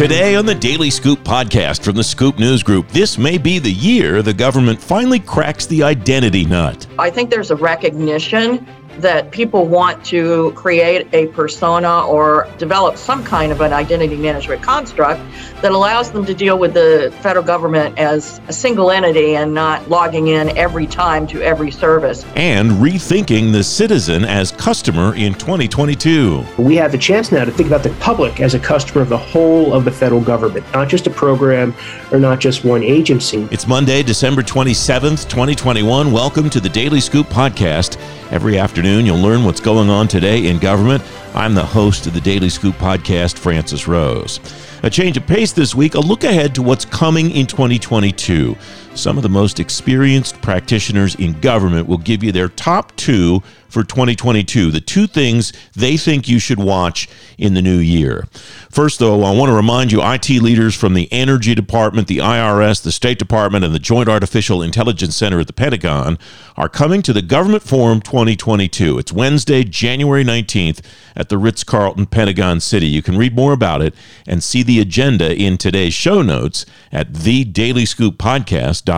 Today on the Daily Scoop podcast from the Scoop News Group, this may be the year the government finally cracks the identity nut. I think there's a recognition that people want to create a persona or develop some kind of an identity management construct that allows them to deal with the federal government as a single entity and not logging in every time to every service. And rethinking the citizen as customer in 2022. We have the chance now to think about the public as a customer of the whole of the federal government, not just a program or not just one agency. It's Monday, December 27th, 2021. Welcome to the Daily Scoop podcast. Every afternoon, you'll learn what's going on today in government. I'm the host of the Daily Scoop podcast, Francis Rose. A change of pace this week, a look ahead to what's coming in 2022. Some of the most experienced practitioners in government will give you their top two for 2022, the two things they think you should watch in the new year. First, though, I want to remind you IT leaders from the Energy Department, the IRS, the State Department, and the Joint Artificial Intelligence Center at the Pentagon are coming to the Government Forum 2022. It's Wednesday, January 19th at the Ritz Carlton, Pentagon City. You can read more about it and see the agenda in today's show notes at thedailyScoopPodcast.com.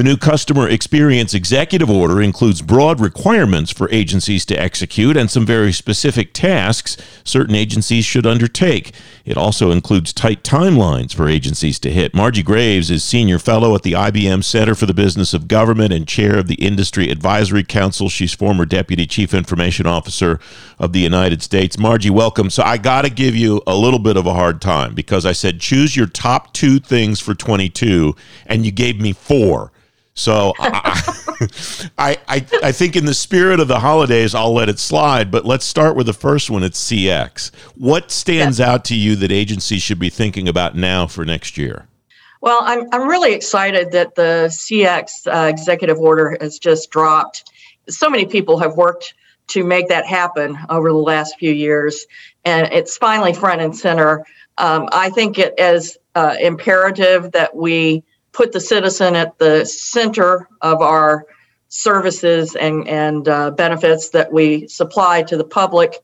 The new customer experience executive order includes broad requirements for agencies to execute and some very specific tasks certain agencies should undertake. It also includes tight timelines for agencies to hit. Margie Graves is senior fellow at the IBM Center for the Business of Government and chair of the Industry Advisory Council. She's former deputy chief information officer of the United States. Margie, welcome. So I got to give you a little bit of a hard time because I said choose your top two things for 22 and you gave me four. So I, I, I, I think in the spirit of the holidays, I'll let it slide. But let's start with the first one. It's CX. What stands out to you that agencies should be thinking about now for next year? Well, I'm, I'm really excited that the CX uh, executive order has just dropped. So many people have worked to make that happen over the last few years, and it's finally front and center. Um, I think it is uh, imperative that we put the citizen at the center of our services and, and uh, benefits that we supply to the public,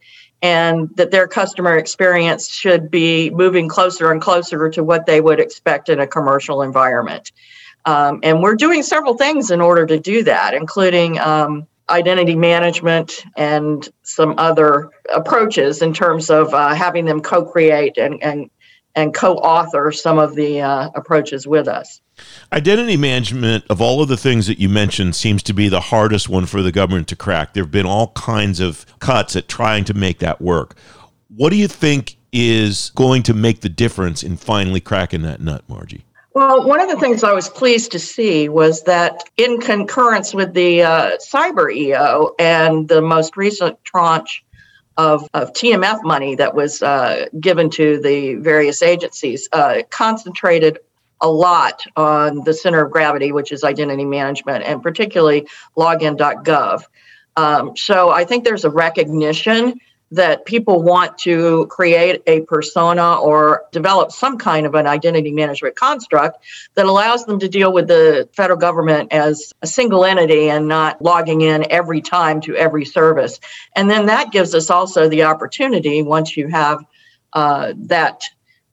and that their customer experience should be moving closer and closer to what they would expect in a commercial environment. Um, and we're doing several things in order to do that, including um, identity management and some other approaches in terms of uh, having them co create and, and, and co author some of the uh, approaches with us. Identity management, of all of the things that you mentioned, seems to be the hardest one for the government to crack. There have been all kinds of cuts at trying to make that work. What do you think is going to make the difference in finally cracking that nut, Margie? Well, one of the things I was pleased to see was that in concurrence with the uh, cyber EO and the most recent tranche of, of TMF money that was uh, given to the various agencies, uh, concentrated a lot on the center of gravity, which is identity management, and particularly login.gov. Um, so I think there's a recognition that people want to create a persona or develop some kind of an identity management construct that allows them to deal with the federal government as a single entity and not logging in every time to every service. And then that gives us also the opportunity, once you have uh, that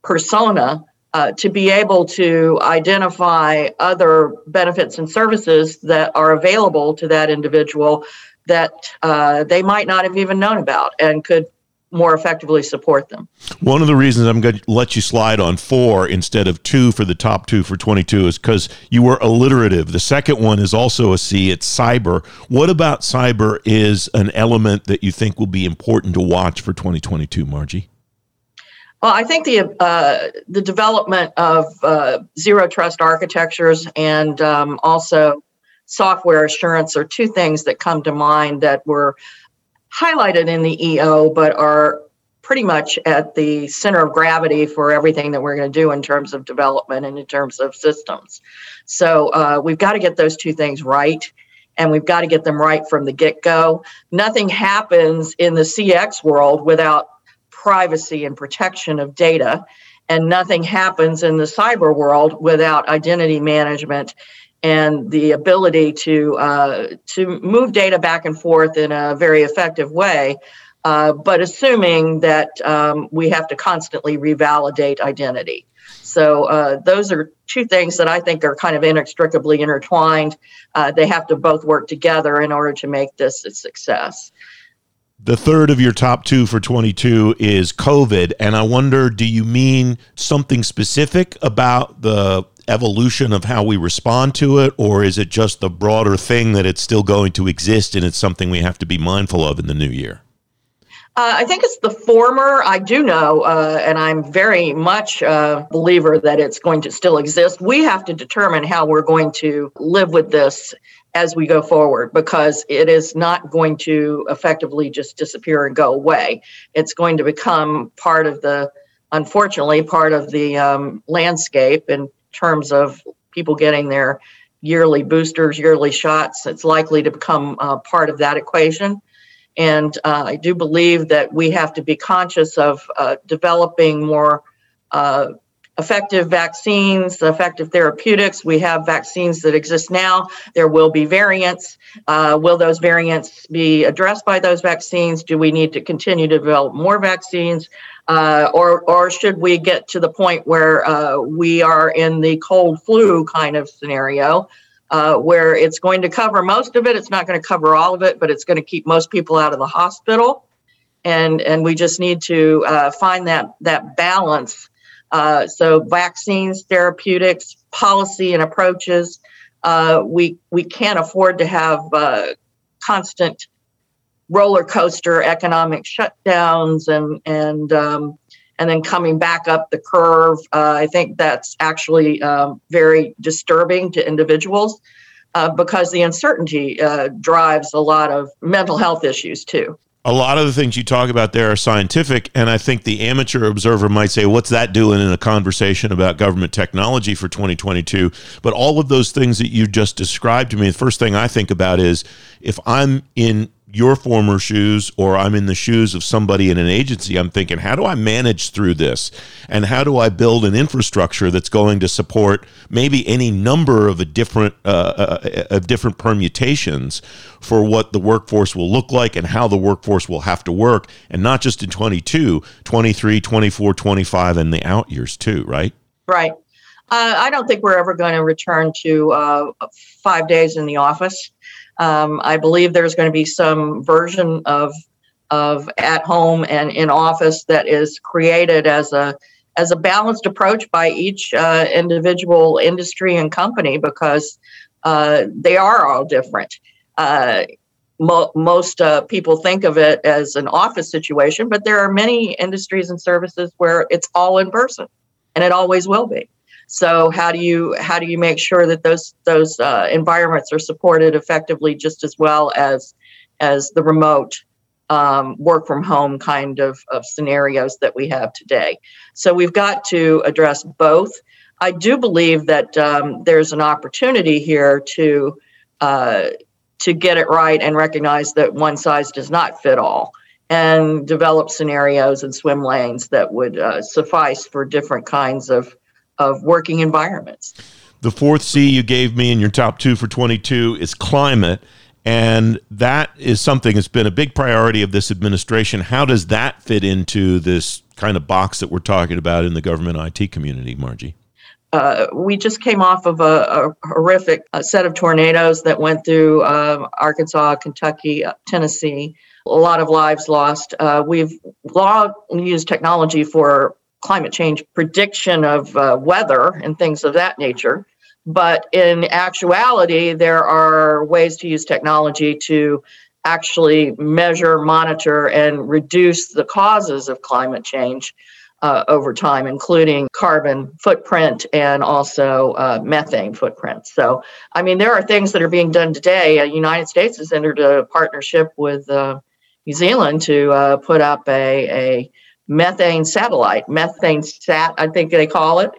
persona, uh, to be able to identify other benefits and services that are available to that individual that uh, they might not have even known about and could more effectively support them. One of the reasons I'm going to let you slide on four instead of two for the top two for 22 is because you were alliterative. The second one is also a C, it's cyber. What about cyber is an element that you think will be important to watch for 2022, Margie? Well, I think the uh, the development of uh, zero trust architectures and um, also software assurance are two things that come to mind that were highlighted in the EO, but are pretty much at the center of gravity for everything that we're going to do in terms of development and in terms of systems. So uh, we've got to get those two things right. And we've got to get them right from the get go. Nothing happens in the CX world without privacy and protection of data. And nothing happens in the cyber world without identity management and the ability to uh, to move data back and forth in a very effective way, uh, but assuming that um, we have to constantly revalidate identity. So uh, those are two things that I think are kind of inextricably intertwined. Uh, they have to both work together in order to make this a success. The third of your top two for 22 is COVID. And I wonder, do you mean something specific about the evolution of how we respond to it, or is it just the broader thing that it's still going to exist and it's something we have to be mindful of in the new year? Uh, I think it's the former. I do know, uh, and I'm very much a believer that it's going to still exist. We have to determine how we're going to live with this as we go forward because it is not going to effectively just disappear and go away. It's going to become part of the, unfortunately, part of the um, landscape in terms of people getting their yearly boosters, yearly shots. It's likely to become uh, part of that equation. And uh, I do believe that we have to be conscious of uh, developing more uh, effective vaccines, effective therapeutics. We have vaccines that exist now. There will be variants. Uh, will those variants be addressed by those vaccines? Do we need to continue to develop more vaccines? Uh, or, or should we get to the point where uh, we are in the cold flu kind of scenario? Uh, where it's going to cover most of it. It's not going to cover all of it, but it's going to keep most people out of the hospital. And, and we just need to uh, find that, that balance. Uh, so, vaccines, therapeutics, policy, and approaches. Uh, we, we can't afford to have uh, constant roller coaster economic shutdowns and, and um, and then coming back up the curve. Uh, I think that's actually um, very disturbing to individuals uh, because the uncertainty drives a lot of mental health issues too. A lot of the things you talk about there are scientific, and I think the amateur observer might say, What's that doing in a conversation about government technology for 2022? But all of those things that you just described to me, the first thing I think about is if I'm in your former shoes or I'm in the shoes of somebody in an agency, I'm thinking, how do I manage through this? And how do I build an infrastructure that's going to support maybe any number of a different uh, uh, of different permutations for what the workforce will look like and how the workforce will have to work and not just in 22, 23, 24, 25 and the out years too, right? Right. Uh, I don't think we're ever going to return to uh, five days in the office. Um, I believe there's going to be some version of of at home and in office that is created as a as a balanced approach by each uh, individual industry and company because uh, they are all different. Uh, mo- most uh, people think of it as an office situation, but there are many industries and services where it's all in person, and it always will be. So how do you how do you make sure that those those uh, environments are supported effectively just as well as as the remote um, work from home kind of, of scenarios that we have today? So we've got to address both. I do believe that um, there's an opportunity here to uh, to get it right and recognize that one size does not fit all and develop scenarios and swim lanes that would uh, suffice for different kinds of of working environments. The fourth C you gave me in your top two for 22 is climate. And that is something that's been a big priority of this administration. How does that fit into this kind of box that we're talking about in the government IT community, Margie? Uh, we just came off of a, a horrific uh, set of tornadoes that went through um, Arkansas, Kentucky, uh, Tennessee. A lot of lives lost. Uh, we've long used technology for climate change prediction of uh, weather and things of that nature. But in actuality, there are ways to use technology to actually measure, monitor, and reduce the causes of climate change uh, over time, including carbon footprint and also uh, methane footprint. So, I mean, there are things that are being done today. The uh, United States has entered a partnership with uh, New Zealand to uh, put up a, a methane satellite, methane sat, I think they call it.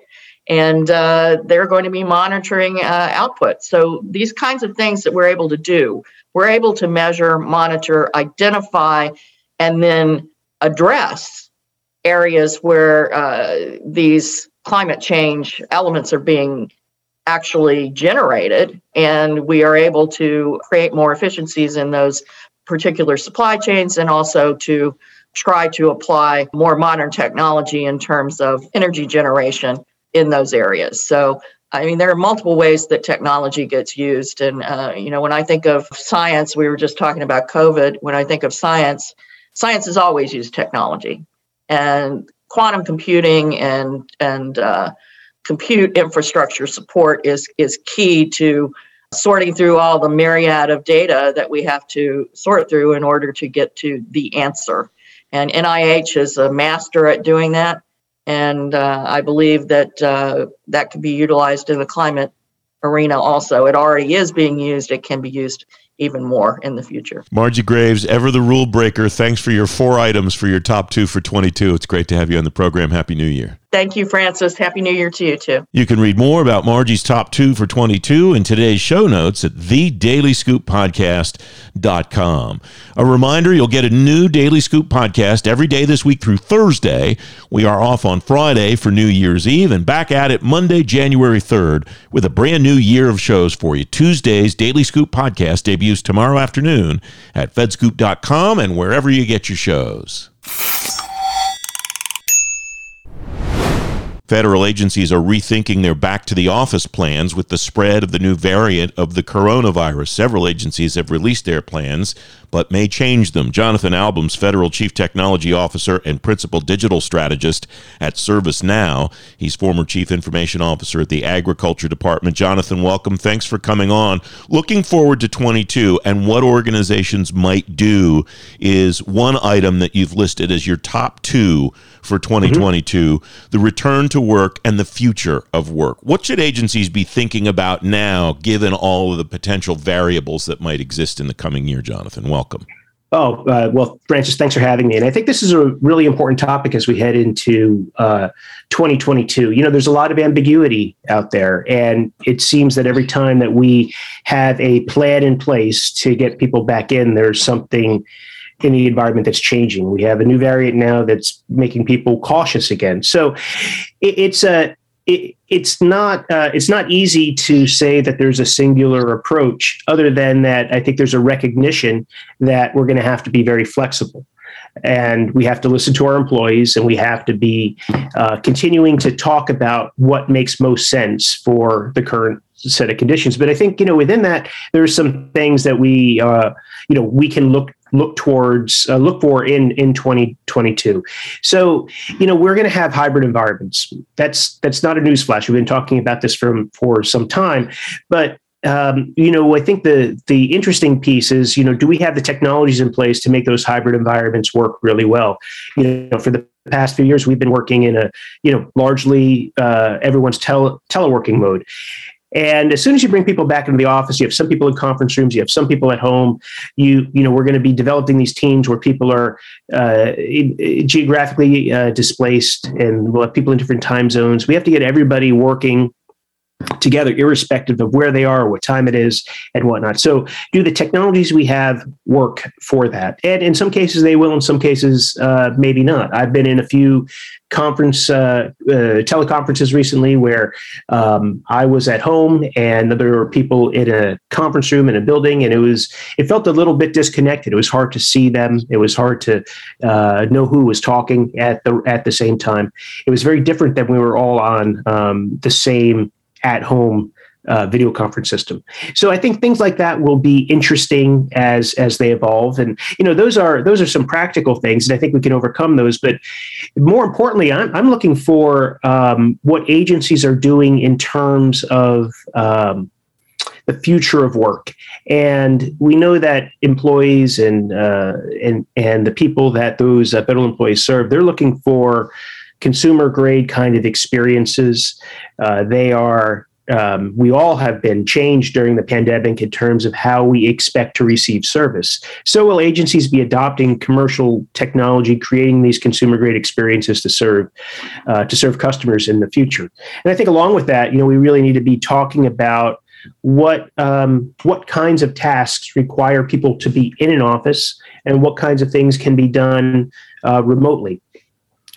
And uh, they're going to be monitoring uh, output. So these kinds of things that we're able to do, we're able to measure, monitor, identify, and then address areas where uh, these climate change elements are being actually generated, and we are able to create more efficiencies in those particular supply chains and also to try to apply more modern technology in terms of energy generation in those areas. So, I mean, there are multiple ways that technology gets used. And, uh, you know, when I think of science, we were just talking about COVID. When I think of science, science has always used technology. And quantum computing and, and, uh, compute infrastructure support is is key to sorting through all the myriad of data that we have to sort through in order to get to the answer. And NIH is a master at doing that. And uh, I believe that uh, that can be utilized in the climate arena also. It already is being used, it can be used even more in the future. Margie Graves, ever the rule breaker. Thanks for your four items for your top two for 22. It's great to have you on the program. Happy New Year. Thank you, Francis. Happy New Year to you, too. You can read more about Margie's top two for 22 in today's show notes at thedailyscooppodcast.com. A reminder you'll get a new Daily Scoop podcast every day this week through Thursday. We are off on Friday for New Year's Eve and back at it Monday, January 3rd with a brand new year of shows for you. Tuesday's Daily Scoop podcast debuts tomorrow afternoon at fedscoop.com and wherever you get your shows. Federal agencies are rethinking their back to the office plans with the spread of the new variant of the coronavirus. Several agencies have released their plans, but may change them. Jonathan Alboum's, Federal Chief Technology Officer and Principal Digital Strategist at ServiceNow. He's former Chief Information Officer at the Agriculture Department. Jonathan, welcome. Thanks for coming on. Looking forward to 22 and what organizations might do is one item that you've listed as your top two for 2022 mm-hmm. the return to work and the future of work. What should agencies be thinking about now, given all of the potential variables that might exist in the coming year, Jonathan? Welcome. Oh, uh, well, Francis, thanks for having me. And I think this is a really important topic as we head into uh, 2022. You know, there's a lot of ambiguity out there. And it seems that every time that we have a plan in place to get people back in, there's something in the environment that's changing. We have a new variant now that's making people cautious again. So it, it's a it, it's not uh, it's not easy to say that there's a singular approach. Other than that, I think there's a recognition that we're going to have to be very flexible and we have to listen to our employees and we have to be uh, continuing to talk about what makes most sense for the current set of conditions but i think you know within that there's some things that we uh, you know we can look look towards uh, look for in in 2022 so you know we're going to have hybrid environments. That's that's not a newsflash. We've been talking about this from for some time. But um, you know, I think the the interesting piece is, you know, do we have the technologies in place to make those hybrid environments work really well? You know, for the past few years, we've been working in a, you know, largely uh, everyone's tele teleworking mode, and as soon as you bring people back into the office, you have some people in conference rooms, you have some people at home. You you know we're going to be developing these teams where people are uh, geographically uh, displaced, and we'll have people in different time zones. We have to get everybody working together, irrespective of where they are, what time it is, and whatnot. So, do the technologies we have work for that? And in some cases, they will. In some cases, uh, maybe not. I've been in a few conference uh, uh, teleconferences recently where um, I was at home and there were people in a conference room in a building, and it was it felt a little bit disconnected. It was hard to see them. It was hard to uh, know who was talking at the at the same time. It was very different than we were all on um, the same at home uh, video conference system. So I think things like that will be interesting as as they evolve, and you know those are those are some practical things, and I think we can overcome those. But more importantly, I'm, I'm looking for um, what agencies are doing in terms of um, the future of work, and we know that employees and uh, and and the people that those uh, federal employees serve, they're looking for consumer grade kind of experiences. Uh, they are um, we all have been changed during the pandemic in terms of how we expect to receive service. So will agencies be adopting commercial technology, creating these consumer grade experiences to serve uh, to serve customers in the future. And I think along with that, you know, we really need to be talking about what um, what kinds of tasks require people to be in an office and what kinds of things can be done uh, remotely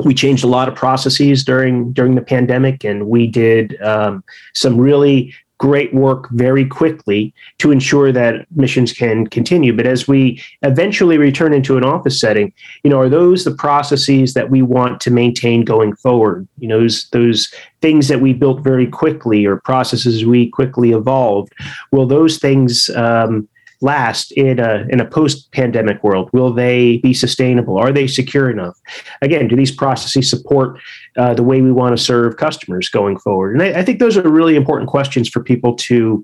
we changed a lot of processes during during the pandemic, and we did um, some really great work very quickly to ensure that missions can continue. But as we eventually return into an office setting, you know, are those the processes that we want to maintain going forward? You know, those those things that we built very quickly or processes we quickly evolved. Will those things um, last in a in a post pandemic world? Will they be sustainable? Are they secure enough? Again, do these processes support uh, the way we want to serve customers going forward? And I, I think those are really important questions for people to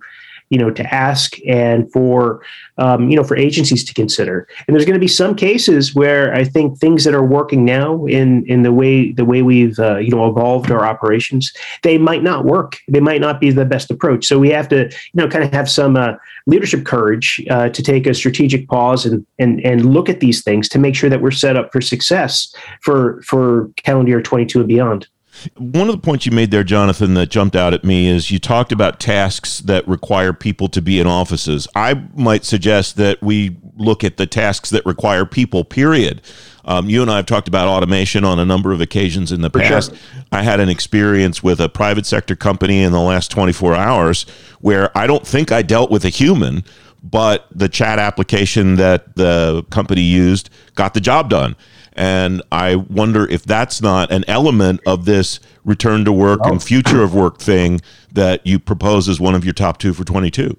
you know to ask and for um, you know for agencies to consider. And there's going to be some cases where i think things that are working now in in the way the way we've uh, you know evolved our operations they might not work. They might not be the best approach. So we have to you know kind of have some uh, leadership courage uh, to take a strategic pause and and and look at these things to make sure that we're set up for success for for calendar year 22 and beyond one of the points you made there, Jonathan, that jumped out at me is you talked about tasks that require people to be in offices. I might suggest that we look at the tasks that require people, period. Um, you and I have talked about automation on a number of occasions in the For past. Sure. I had an experience with a private sector company in the last 24 hours where I don't think I dealt with a human, but the chat application that the company used got the job done. And I wonder if that's not an element of this return to work oh. and future of work thing that you propose as one of your top two for 22.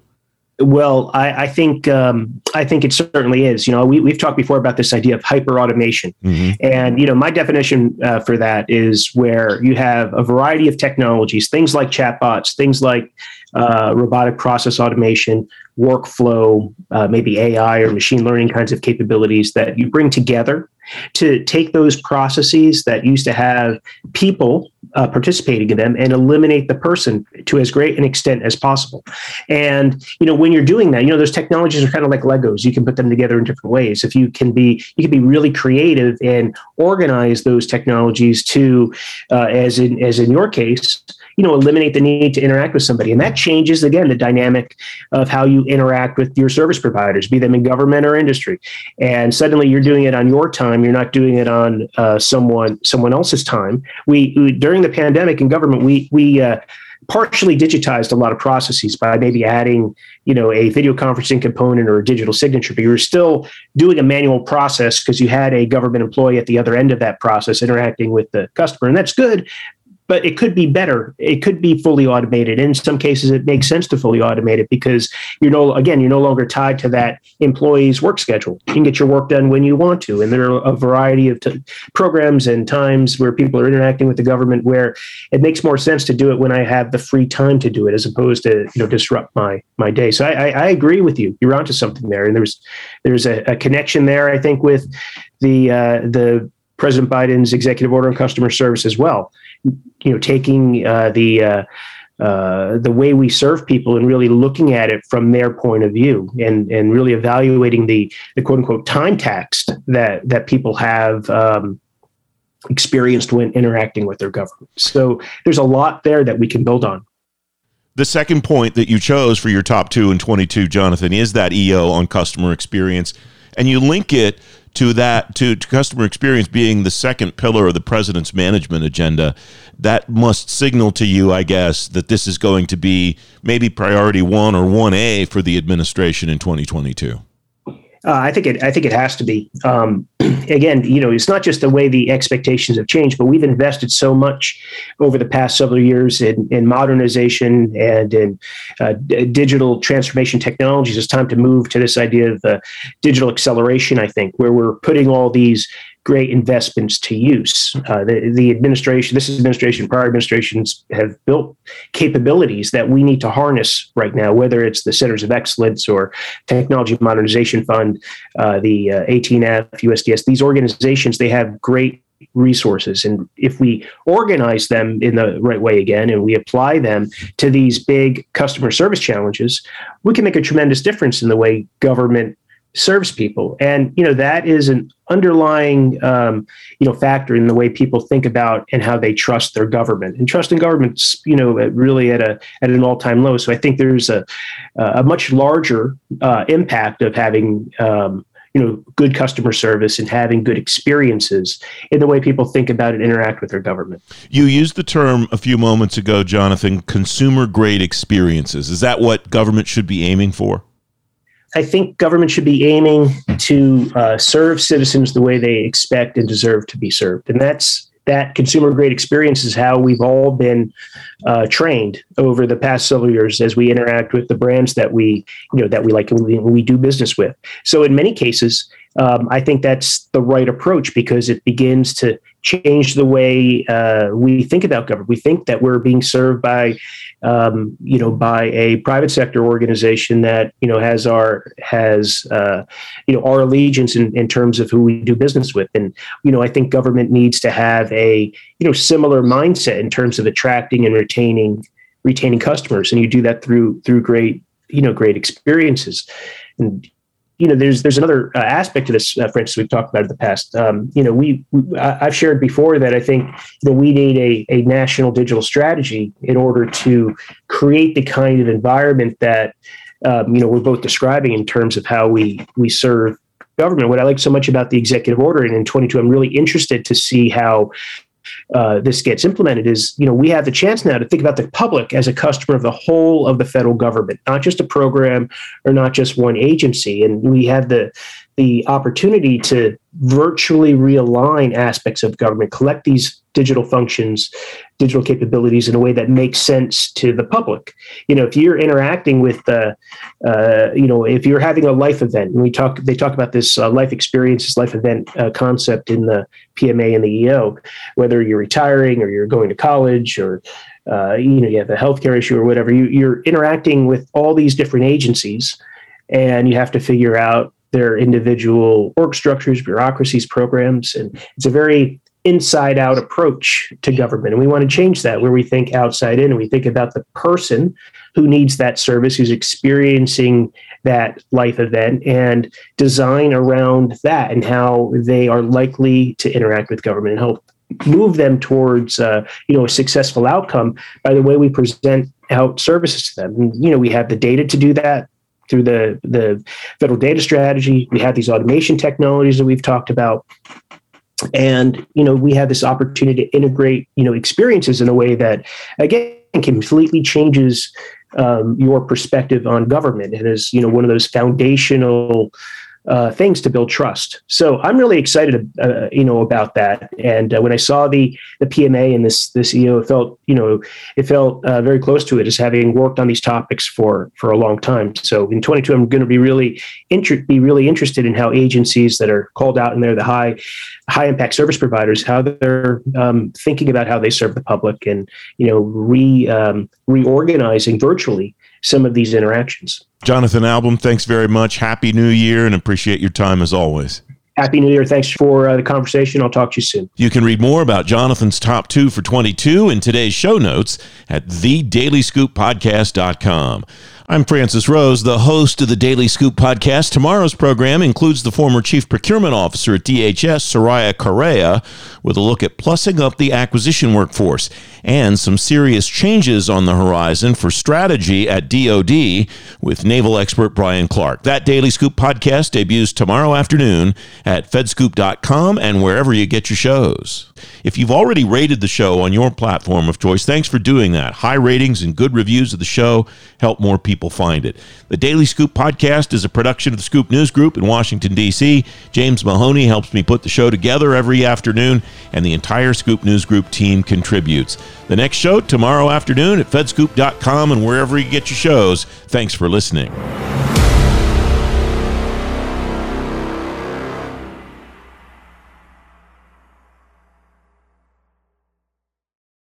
Well, I, I think um, I think it certainly is. You know, we, we've talked before about this idea of hyper automation, mm-hmm. and you know, my definition uh, for that is where you have a variety of technologies, things like chatbots, things like uh, robotic process automation, workflow, uh, maybe AI or machine learning kinds of capabilities that you bring together to take those processes that used to have people uh, participating in them and eliminate the person to as great an extent as possible. And you know, when you're doing that, you know, those technologies are kind of like Legos. You can put them together in different ways. If you can be, you can be really creative and organize those technologies to, uh, as in as in your case, you know, eliminate the need to interact with somebody. And that changes, again, the dynamic of how you interact with your service providers, be them in government or industry. And suddenly you're doing it on your time. You're not doing it on uh, someone someone else's time. We, we, during the pandemic in government, we we uh, partially digitized a lot of processes by maybe adding you know a video conferencing component or a digital signature but you were still doing a manual process because you had a government employee at the other end of that process interacting with the customer and that's good but it could be better. It could be fully automated. In some cases, it makes sense to fully automate it because you're no again you're no longer tied to that employee's work schedule. You can get your work done when you want to, and there are a variety of t- programs and times where people are interacting with the government where it makes more sense to do it when I have the free time to do it, as opposed to you know disrupt my my day. So I, I, I agree with you. You're onto something there, and there's there's a, a connection there. I think with the uh, the President Biden's executive order on customer service as well you know taking uh, the uh, uh, the way we serve people and really looking at it from their point of view and and really evaluating the the quote unquote time tax that that people have um, experienced when interacting with their government. So there's a lot there that we can build on. The second point that you chose for your top two and 22, Jonathan, is that EO on customer experience. And you link it to that to, to customer experience being the second pillar of the president's management agenda that must signal to you i guess that this is going to be maybe priority 1 or 1a for the administration in 2022 uh, I think it. I think it has to be. Um, again, you know, it's not just the way the expectations have changed, but we've invested so much over the past several years in, in modernization and in uh, d- digital transformation technologies. It's time to move to this idea of uh, digital acceleration. I think where we're putting all these great investments to use. Uh, the, the administration, this administration, prior administrations have built capabilities that we need to harness right now, whether it's the Centers of Excellence or Technology Modernization Fund, uh, the uh, 18F, USDS. These organizations, they have great resources. And if we organize them in the right way again and we apply them to these big customer service challenges, we can make a tremendous difference in the way government serves people and you know that is an underlying um, you know factor in the way people think about and how they trust their government and trust in governments you know really at a at an all-time low so i think there's a a much larger uh, impact of having um, you know, good customer service and having good experiences in the way people think about and interact with their government. You used the term a few moments ago, Jonathan, consumer grade experiences. Is that what government should be aiming for? I think government should be aiming to uh, serve citizens the way they expect and deserve to be served. And that's that consumer grade experience is how we've all been uh, trained over the past several years as we interact with the brands that we you know that we like and we, we do business with so in many cases um, i think that's the right approach because it begins to change the way uh, we think about government. We think that we're being served by um, you know, by a private sector organization that you know has our has uh, you know our allegiance in, in terms of who we do business with, and you know, I think government needs to have a you know similar mindset in terms of attracting and retaining retaining customers, and you do that through through great you know great experiences, and you know, there's there's another uh, aspect to this, uh, Francis. We've talked about in the past. Um, you know, we, we I've shared before that I think that we need a a national digital strategy in order to create the kind of environment that um, you know we're both describing in terms of how we we serve government. What I like so much about the executive order and in 22, I'm really interested to see how uh, this gets implemented is you know we have the chance now to think about the public as a customer of the whole of the federal government not just a program or not just one agency. And we have the the opportunity to virtually realign aspects of government, collect these digital functions, digital capabilities in a way that makes sense to the public. You know, if you're interacting with, uh, uh, you know, if you're having a life event, and we talk, they talk about this uh, life experiences, life event uh, concept in the PMA and the EO, whether you're retiring or you're going to college or uh, you know you have a healthcare issue or whatever, you, you're interacting with all these different agencies, and you have to figure out their individual org structures, bureaucracies, programs. And it's a very inside out approach to government. And we want to change that where we think outside in and we think about the person who needs that service, who's experiencing that life event, and design around that and how they are likely to interact with government and help move them towards uh, you know a successful outcome by the way we present out services to them. And, you know, we have the data to do that through the the federal data strategy. We have these automation technologies that we've talked about, and you know we have this opportunity to integrate you know experiences in a way that again completely changes um, your perspective on government. It is you know one of those foundational uh, things to build trust. So I'm really excited, uh, you know, about that. And uh, when I saw the the PMA and this this EO, it felt, you know, it felt uh, very close to it as having worked on these topics for for a long time. So in 22, I'm going to be really inter- be really interested in how agencies that are called out and they're the high high impact service providers, how they're um, thinking about how they serve the public, and you know, re um, reorganizing virtually some of these interactions. Jonathan Alboum, thanks very much. Happy New Year and appreciate your time as always. Happy New Year. Thanks for uh, the conversation. I'll talk to you soon. You can read more about Jonathan's top two for 22 in today's show notes at thedailyscooppodcast.com. I'm Francis Rose, the host of the Daily Scoop podcast. Tomorrow's program includes the former Chief Procurement Officer at DHS, Soraya Correa, with a look at plussing up the acquisition workforce and some serious changes on the horizon for strategy at DoD with naval expert Bryan Clark. That Daily Scoop podcast debuts tomorrow afternoon at fedscoop.com and wherever you get your shows. If you've already rated the show on your platform of choice, thanks for doing that. High ratings and good reviews of the show help more people find it. The Daily Scoop podcast is a production of the Scoop News Group in Washington, D.C. James Mahoney helps me put the show together every afternoon, and the entire Scoop News Group team contributes. The next show tomorrow afternoon at fedscoop.com and wherever you get your shows. Thanks for listening.